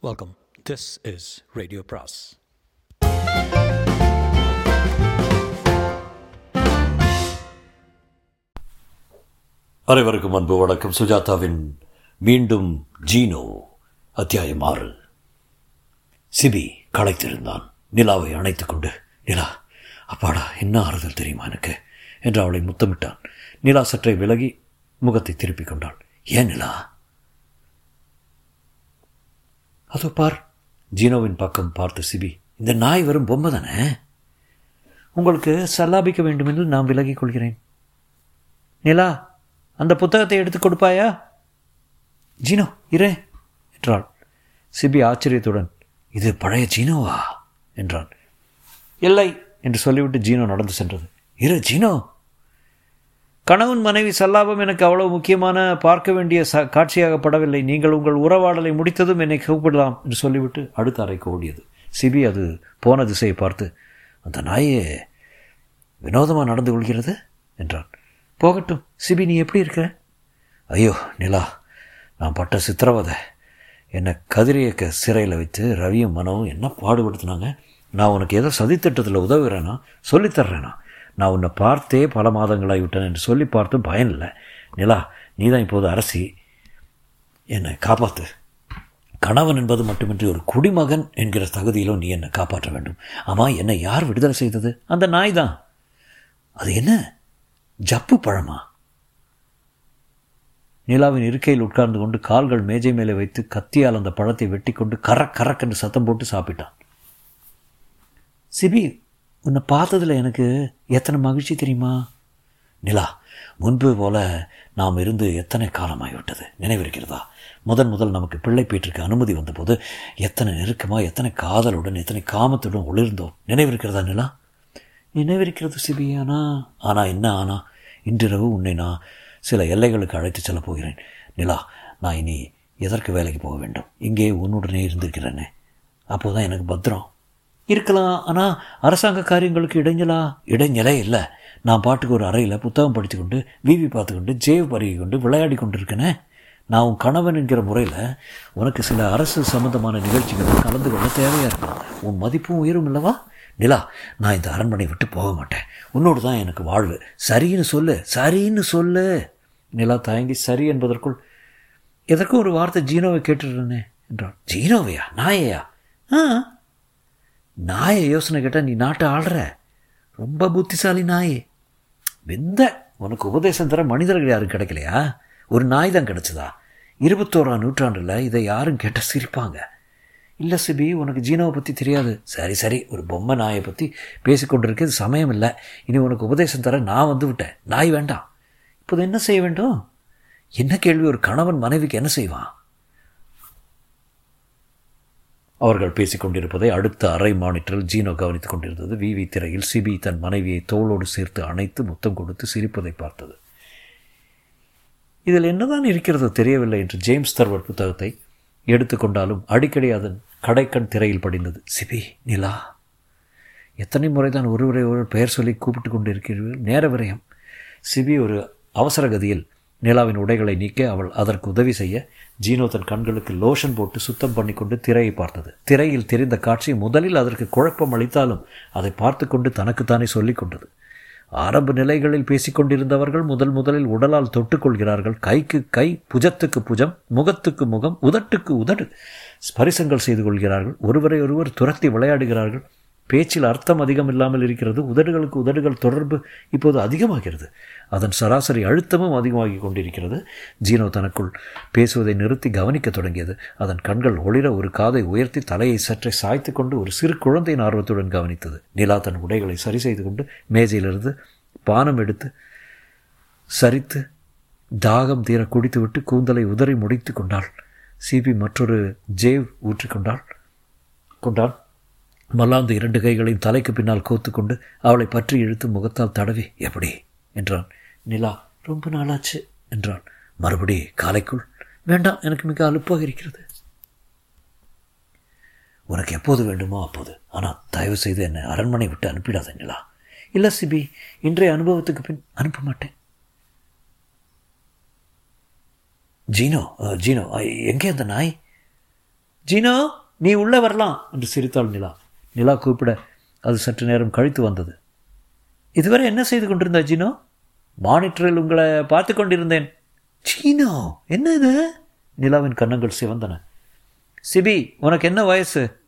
Welcome this is radio பிராஸ் அனைவருக்கும் அன்பு வணக்கம். சுஜாதாவின் மீண்டும் ஜீனோ அத்தியாயம் ஆறு. சிபி களைத்திருந்தான். நிலாவை அணைத்துக் கொண்டு நிலா அப்பாடா என்ன ஆறுதல் தெரியுமா எனக்கு? என்று அவளை முத்தமிட்டான். நிலா சற்றை விலகி முகத்தை திருப்பிக் கொண்டாள். ஏன் நிலா? அதோ பார். ஜீனோவின் பக்கம் பார்த்த சிபி இந்த நாய் வரும் பொம்மை தானே? உங்களுக்கு சல்லாபிக்க வேண்டும் என்று நான் விலகிக் கொள்கிறேன். நிலா அந்த புத்தகத்தை எடுத்து கொடுப்பாயா? ஜீனோ இரே என்றாள். சிபி ஆச்சரியத்துடன் இது பழைய ஜீனோவா? என்றான். இல்லை என்று சொல்லிவிட்டு ஜீனோ நடந்து சென்றது. இரு ஜீனோ கணவன் மனைவி சல்லாபம் எனக்கு அவ்வளவு முக்கியமான பார்க்க வேண்டிய ச காட்சியாகப்படவில்லை. நீங்கள் உங்கள் உறவாடலை முடித்ததும் என்னை கூப்பிடலாம் என்று சொல்லிவிட்டு அடுத்த அறைக்கு ஓடியது. சிபி அது போன திசையை பார்த்து அந்த நாயே வினோதமாக நடந்து கொள்கிறது? என்றான். போகட்டும் சிபி நீ எப்படி இருக்க? ஐயோ நிலா நான் பட்ட சித்திரவதை. என்னை கதிரியக்க சிறையில் வைத்து ரவியும் மனவும் என்ன பாடுபடுத்தினாங்க? நான் உனக்கு ஏதோ சதித்திட்டத்தில் உதவுகிறேனா சொல்லித்தர்றேனா? நான் உன்னை பார்த்தே பல மாதங்களாகி விட்டேன் என்று சொல்லி பார்த்து பயன் இல்லை. நிலா நீ தான் இப்போது அரசி. என்னை காப்பாற்று கணவன் என்பது மட்டுமின்றி ஒரு குடிமகன் என்கிற தகுதியிலும் நீ என்னை காப்பாற்ற வேண்டும். ஆமாம் என்னை யார் விடுதலை செய்தது? அந்த நாய் தான் அது என்ன? ஜப்பு பழமா? நிலாவின் இருக்கையில் உட்கார்ந்து கொண்டு கால்கள் மேஜை மேலே வைத்து கத்தியால் அந்த பழத்தை வெட்டி கொண்டு கரக் கரக் என்று சத்தம் போட்டு சாப்பிட்டான். சிபி உன்னை பார்த்ததில் எனக்கு எத்தனை மகிழ்ச்சி தெரியுமா? நிலா முன்பு போல நாம் இருந்து எத்தனை காலமாகிவிட்டது? நினைவிருக்கிறதா? முதன் முதல் நமக்கு பிள்ளை பேற்றுக்கு அனுமதி வந்தபோது எத்தனை நெருக்கமாக எத்தனை காதலுடன் எத்தனை காமத்துடன் ஒளிர்ந்தோம்? நினைவிருக்கிறதா நிலா? நினைவிருக்கிறது சிபி ஆனா? ஆனால் என்ன ஆனா? இன்றிரவு உன்னை நான் சில எல்லைகளுக்கு அழைத்து செல்லப் போகிறேன். நிலா நான் இனி எதற்கு வேலைக்கு போக வேண்டும்? இங்கே உன்னுடனே இருந்திருக்கிறேனே. அப்போதான் எனக்கு பத்திரம். இருக்கலாம். ஆனால் அரசாங்க காரியங்களுக்கு இடைஞ்சலா? இடைஞ்சலே இல்லை. நான் பாட்டுக்கு ஒரு அறையில் புத்தகம் படித்துக்கொண்டு விவி பார்த்துக்கொண்டு ஜேவ் பருகி கொண்டு விளையாடி கொண்டு இருக்கேனே நான் உன் கணவன் என்கிற முறையில் உனக்கு சில அரசு சம்பந்தமான நிகழ்ச்சிகளில் கலந்து கொள்ள தேவையாக இருக்கலாம் உன் மதிப்பும் உயரும் இல்லவா? நிலா நான் இந்த அரண்மனை விட்டு போக மாட்டேன். உன்னோடு தான் எனக்கு வாழ்வு. சரின்னு சொல்லு. சரின்னு சொல்லு. நிலா தயங்கி சரி என்பதற்குள் எதற்கும் ஒரு வார்த்தை ஜீனோவை கேட்டுடுறேனே என்றான் ஜீனோவையா? நாயையா? ஆ நாயை யோசனை கேட்டால் நீ நாட்டை ஆடுற ரொம்ப புத்திசாலி நாயே. வெந்த உனக்கு உபதேசம் தர மனிதர்கள் யாரும் கிடைக்கலையா? ஒரு நாய் தான் கிடச்சதா? இருபத்தோராம் நூற்றாண்டில் இதை யாரும் கேட்டால் சிரிப்பாங்க. இல்லை சிபி உனக்கு ஜீனோவை பற்றி தெரியாது. சரி சரி ஒரு பொம்மை நாயை பற்றி பேசிக்கொண்டிருக்கிறது சமயம் இல்லை. இனி உனக்கு உபதேசம் தர நான் வந்து விட்டேன். நாய் வேண்டாம். இப்போது என்ன செய்ய வேண்டும்? என்ன கேள்வி? ஒரு கணவன் மனைவிக்கு என்ன செய்வான்? அவர்கள் பேசிக்கொண்டிருப்பதை அடுத்த அரை மானிட்டரில் ஜீனோ கவனித்துக் கொண்டிருந்தது. விவி திரையில் சிபி தன் மனைவியை தோளோடு சேர்த்து அணைத்து முத்தம் கொடுத்து சிரிப்பதை பார்த்தது. இதில் என்னதான் இருக்கிறதோ தெரியவில்லை என்று ஜேம்ஸ் தர்வர் புத்தகத்தை எடுத்துக்கொண்டாலும் அடிக்கடி அதன் கடைக்கண் திரையில் படிந்தது. சிபி நிலா எத்தனை முறை தான் ஒருவரை ஒரு பெயர் சொல்லி கூப்பிட்டு கொண்டிருக்கிறீர்கள்? நேர விரயம். சிபி ஒரு அவசர கதியில் நிலாவின் உடைகளை நீக்க அவள் அதற்கு உதவி செய்ய ஜீனோ தன் கண்களுக்கு லோஷன் போட்டு சுத்தம் பண்ணிக்கொண்டு திரையை பார்த்தது. திரையில் தெரிந்த காட்சி முதலில் அதற்கு குழப்பம் அளித்தாலும் அதை பார்த்து கொண்டு தனக்குத்தானே சொல்லிக் கொண்டது. ஆரம்ப நிலைகளில் பேசிக்கொண்டிருந்தவர்கள் முதல் முதலில் உடலால் தொட்டுக்கொள்கிறார்கள். கைக்கு கை புஜத்துக்கு புஜம் முகத்துக்கு முகம் உதட்டுக்கு உதடு. ஸ்பரிசங்கள் செய்து கொள்கிறார்கள். ஒருவரை ஒருவர் துரத்தி விளையாடுகிறார்கள். பேச்சில் அர்த்தம் அதிகம் இல்லாமல் இருக்கிறது உதடுகளுக்கு உதடுகள் தொடர்பு இப்போது அதிகமாகிறது. அதன் சராசரி அழுத்தமும் அதிகமாகி கொண்டிருக்கிறது. ஜீனோ தனக்குள் பேசுவதை நிறுத்தி கவனிக்க தொடங்கியது. அதன் கண்கள் ஒளிர ஒரு காதை உயர்த்தி தலையை சற்றே சாய்த்து கொண்டு ஒரு சிறு குழந்தையின் ஆர்வத்துடன் கவனித்தது. நிலா தன் உடைகளை சரி செய்து கொண்டு மேஜையிலிருந்து பானம் எடுத்து சரித்து தாகம் தீர குடித்துவிட்டு கூந்தலை உதறி முடித்து கொண்டாள். சிபி மற்றொரு ஜேவ் ஊற்றிக்கொண்டாள் கொண்டாள். மல்லாந்து இரண்டு கைகளையும் தலைக்கு பின்னால் கோத்துக்கொண்டு அவளை பற்றி இழுத்து முகத்தால் தடவி எப்படி? என்றான். நிலா ரொம்ப நாளாச்சு என்றான். மறுபடி காலைக்குள்? வேண்டாம் எனக்கு மிக அலுப்பாக இருக்கிறது. உனக்கு எப்போது வேண்டுமோ அப்போது. ஆனால் தயவு செய்து என்னை அரண்மனை விட்டு அனுப்பிடாத நிலா. இல்லை சிபி. இன்றைய அனுபவத்துக்கு பின் அனுப்ப மாட்டேன். ஜீனோ ஜீனோ எங்கே அந்த நாய்? ஜீனோ நீ உள்ளே வரலாம் என்று சிரித்தாள் நிலா. நிலா கூப்பிட அது சற்று நேரம் கழித்து வந்தது. இதுவரை என்ன செய்து கொண்டிருந்த ஜீனோ? மானிட்டரில் உங்களை பார்த்து கொண்டிருந்தேன். ஜீனோ? என்ன இது? நிலாவின் கன்னங்கள் சிவந்தன. சிபி உனக்கு என்ன வயசு?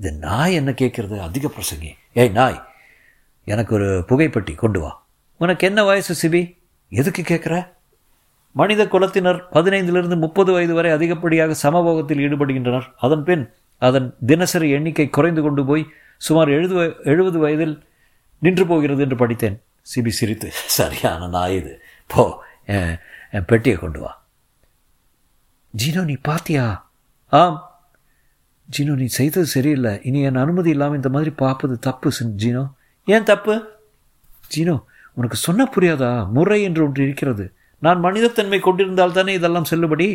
இந்த நாய் என்ன கேட்கறது? அதிக பிரசங்கி. ஏய் நாய் எனக்கு ஒரு புகைப்பட்டி கொண்டு வா. உனக்கு என்ன வயசு சிபி? எதுக்கு கேட்குற? மனித குலத்தினர் பதினைந்திலிருந்து முப்பது வயது வரை அதிகப்படியாக சமபோகத்தில் ஈடுபடுகின்றனர். அதன் பின் அதன் தினசரி எண்ணிக்கை குறைந்து கொண்டு போய் சுமார் எழுது எழுபது வயதில் நின்று போகிறது என்று படித்தேன். சிபி சிரித்து சரியான நாய் இது. போ என் என் பெட்டியை கொண்டு வா. ஜீனோ நீ பாத்தியா? ஆம். ஜீனோ நீ செய்தது சரியில்லை. இனி என் அனுமதி இல்லாமல் இந்த மாதிரி பார்ப்பது தப்பு ஜீனோ. ஏன் தப்பு? ஜீனோ உனக்கு சொன்ன புரியாதா? முறை என்று ஒன்று இருக்கிறது. நான் மனிதத்தன்மை கொண்டிருந்தால் தானே இதெல்லாம் செல்லுபடி?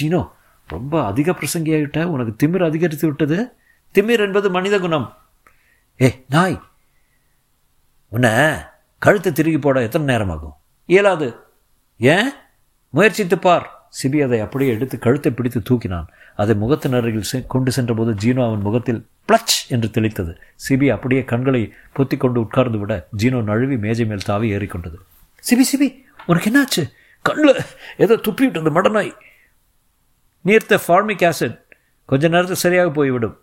ஜீனோ ரொம்ப அதிக பிரசங்கியாகிட்ட உனக்கு திமிர் அதிகரித்து விட்டது. திமிர் என்பது மனித குணம். ஏ நாய். உன்னை கழுத்தை திருகி போட எத்தனை நேரம் ஆகும் இயலாது. ஏன்? முயற்சித்து பார். சிபி அதை அப்படியே எடுத்து கழுத்தை பிடித்து தூக்கினான். அதை முகத்தின் அருகில் செ- கொண்டு சென்றபோது ஜீனோ அவன் முகத்தில் பிளச் என்று தெளித்தது. சிபி அப்படியே கண்களை பொத்தி கொண்டு உட்கார்ந்து விட ஜீனோ நழுவி மேஜை மேல் தாவி ஏறிக்கொண்டது. சிபி சிபி உனக்கு என்னாச்சு? கண்ணில் ஏதோ துப்பி விட்டது மடநாய். நீர்த்த ஃபார்மிக் ஆசிட் கொஞ்ச நேரத்தில் சரியாக போய்விடும்.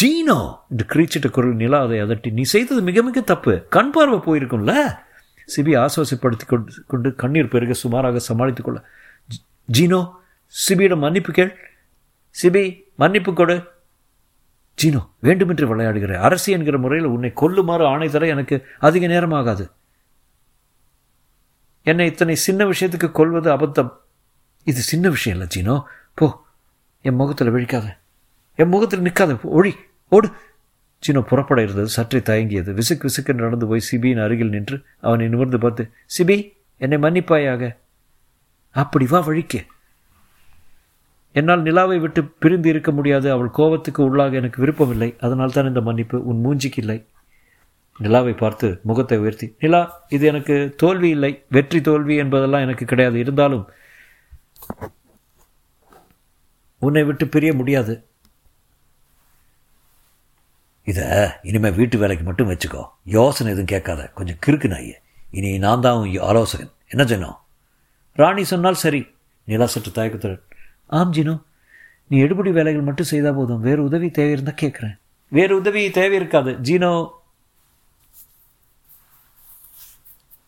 ஜீனோ என்று கிரீச்சிட்ட குரல் நிலா அதை அதட்டி நீ செய்தது மிக மிக தப்பு. கண் பார்வை போயிருக்கும்ல? சிபி ஆசுவாசப்படுத்தி கொண்டு கொண்டு கண்ணீர் பெருக சுமாராக சமாளித்துக் கொள்ள. "ஜி- ஜீனோ சிபியிடம் மன்னிப்பு கேள். சிபி மன்னிப்பு கொடு. ஜீனோ வேண்டுமென்று விளையாடுகிற. அரசி என்கிற முறையில் உன்னை கொல்லுமாறு ஆணை தர எனக்கு அதிக நேரம் ஆகாது. என்னை இத்தனை சின்ன விஷயத்துக்கு கொல்வது அபத்தம். இது சின்ன விஷயம் இல்லை ஜீனோ. போ. என் முகத்தில் விழிக்காத. என் முகத்தில் நிற்காத ஒழி. ஓடு. சீனோ புறப்பட இருந்தது சற்றே தயங்கியது. விசுக்கு விசுக்கு நடந்து போய் சிபியின் அருகில் நின்று அவனை நிமிர்ந்து பார்த்து சிபி என்னை மன்னிப்பாயாக. அப்படி வா வழிக்கு. என்னால் நிலாவை விட்டு பிரிந்து இருக்க முடியாது. அவள் கோபத்துக்கு உள்ளாக எனக்கு விருப்பமில்லை. அதனால் தான் இந்த மன்னிப்பு உன் மூஞ்சிக்கு இல்லை. நிலாவை பார்த்து முகத்தை உயர்த்தி நிலா இது எனக்கு தோல்வி இல்லை. வெற்றி தோல்வி என்பதெல்லாம் எனக்கு கிடையாது. இருந்தாலும் உன்னை விட்டு பிரிய முடியாது. இதை இனிமேல் வீட்டு வேலைக்கு மட்டும் வச்சுக்கோ. யோசனை எதுவும் கேட்காத. கொஞ்சம் கிறுக்கு நாயே. இனி நான் தான் ஆலோசகன். என்ன ஜெனோ? ராணி சொன்னால் சரி. நிலா சற்று தயக்கத்துடன். ஆம் ஜினோ. நீ எடுபடி வேலைகள் மட்டும் செய்தால் போதும். வேறு உதவி தேவை இருந்தால் கேட்குறேன். வேறு உதவி தேவை இருக்காது. ஜீனோ.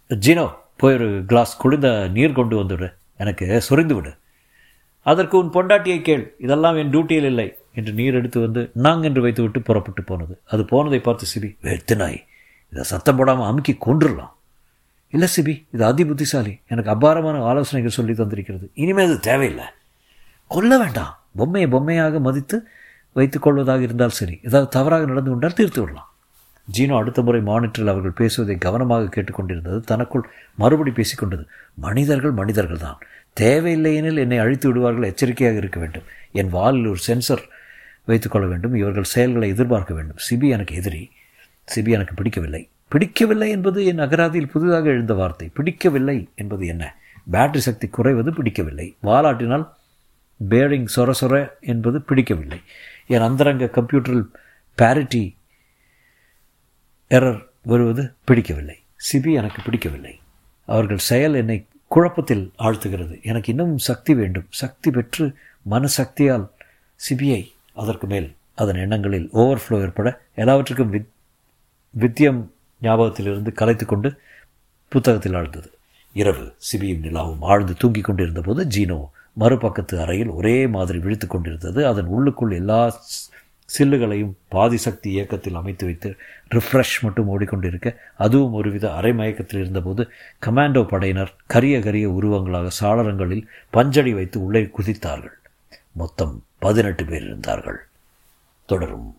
ஜீனோ போய் ஒரு கிளாஸ் குளிர்ந்த நீர் கொண்டு வந்துவிடு. எனக்கு சொரிந்து விடு. அதற்கு உன் பொண்டாட்டியை கேள். இதெல்லாம் என் டியூட்டியில் இல்லை. என்று நீர் எடுத்து வந்து நாங் என்று வைத்துவிட்டு புறப்பட்டு போனது. அது போனதை பார்த்து சிபி வெத்து நாய். இதை சத்தம் போடாமல் அமுக்கி கொன்றுடலாம். இல்லை சிபி இது அதி புத்திசாலி எனக்கு அபாரமான ஆலோசனைகள் சொல்லி தந்திருக்கிறது. இனிமேல் அது தேவையில்லை. கொல்ல வேண்டாம். பொம்மையை பொம்மையாக மதித்து வைத்துக்கொள்வதாக இருந்தால் சரி. ஏதாவது தவறாக நடந்து கொண்டால் தீர்த்து விடலாம். ஜீனோ அடுத்த முறை மானிட்டரில் அவர்கள் பேசுவதை கவனமாக கேட்டுக்கொண்டிருந்தது. தனக்குள் மறுபடி பேசிக்கொண்டது மனிதர்கள் மனிதர்கள் தான் தேவையில்லையெனில் என்னை அழித்து விடுவார்கள் எச்சரிக்கையாக இருக்க வேண்டும். என் வாலில் ஒரு சென்சர் வைத்துக்கொள்ள வேண்டும். இவர்கள் செயல்களை எதிர்பார்க்க வேண்டும். சிபி எனக்கு எதிரி. சிபி எனக்கு பிடிக்கவில்லை. பிடிக்கவில்லை என்பது என் அகராதியில் புதிதாக எழுந்த வார்த்தை. பிடிக்கவில்லை என்பது என்ன? பேட்டரி சக்தி குறைவது பிடிக்கவில்லை. வாலாட்டினால் பேரிங் சொர சொர என்பது பிடிக்கவில்லை. என் அந்தரங்க கம்ப்யூட்டரில் பேரிட்டி எரர் வருவது பிடிக்கவில்லை. சிபி எனக்கு பிடிக்கவில்லை. அவர்கள் செயல் என்னை குழப்பத்தில் ஆழ்த்துகிறது. எனக்கு இன்னும் சக்தி வேண்டும். சக்தி பெற்று மனசக்தியால் சிபிஐ அதற்கு மேல் அதன் எண்ணங்களில் ஓவர்ஃப்ளோ ஏற்பட எல்லாவற்றுக்கும் வித் வித்தியம் ஞாபகத்திலிருந்து கலைத்து கொண்டு புத்தகத்தில் ஆழ்ந்தது. இரவு சிபியும் நிலாவும் ஆழ்ந்து தூங்கிக் கொண்டிருந்த போது ஜீனோ மறுபக்கத்து அறையில் ஒரே மாதிரி விழித்து கொண்டிருந்தது. அதன் உள்ளுக்குள் எல்லா சில்லுகளையும் பாதி சக்தி இயக்கத்தில் அமைத்து வைத்து ரிஃப்ரெஷ் மட்டும் ஓடிக்கொண்டிருக்க அதுவும் ஒருவித அரை மயக்கத்தில் இருந்தபோது கமாண்டோ படையினர் கரிய கரிய உருவங்களாக சாளரங்களில் பஞ்சடி வைத்து உள்ளே குதித்தார்கள். மொத்தம் பதினெட்டு பேர் இருந்தார்கள். தொடரும்.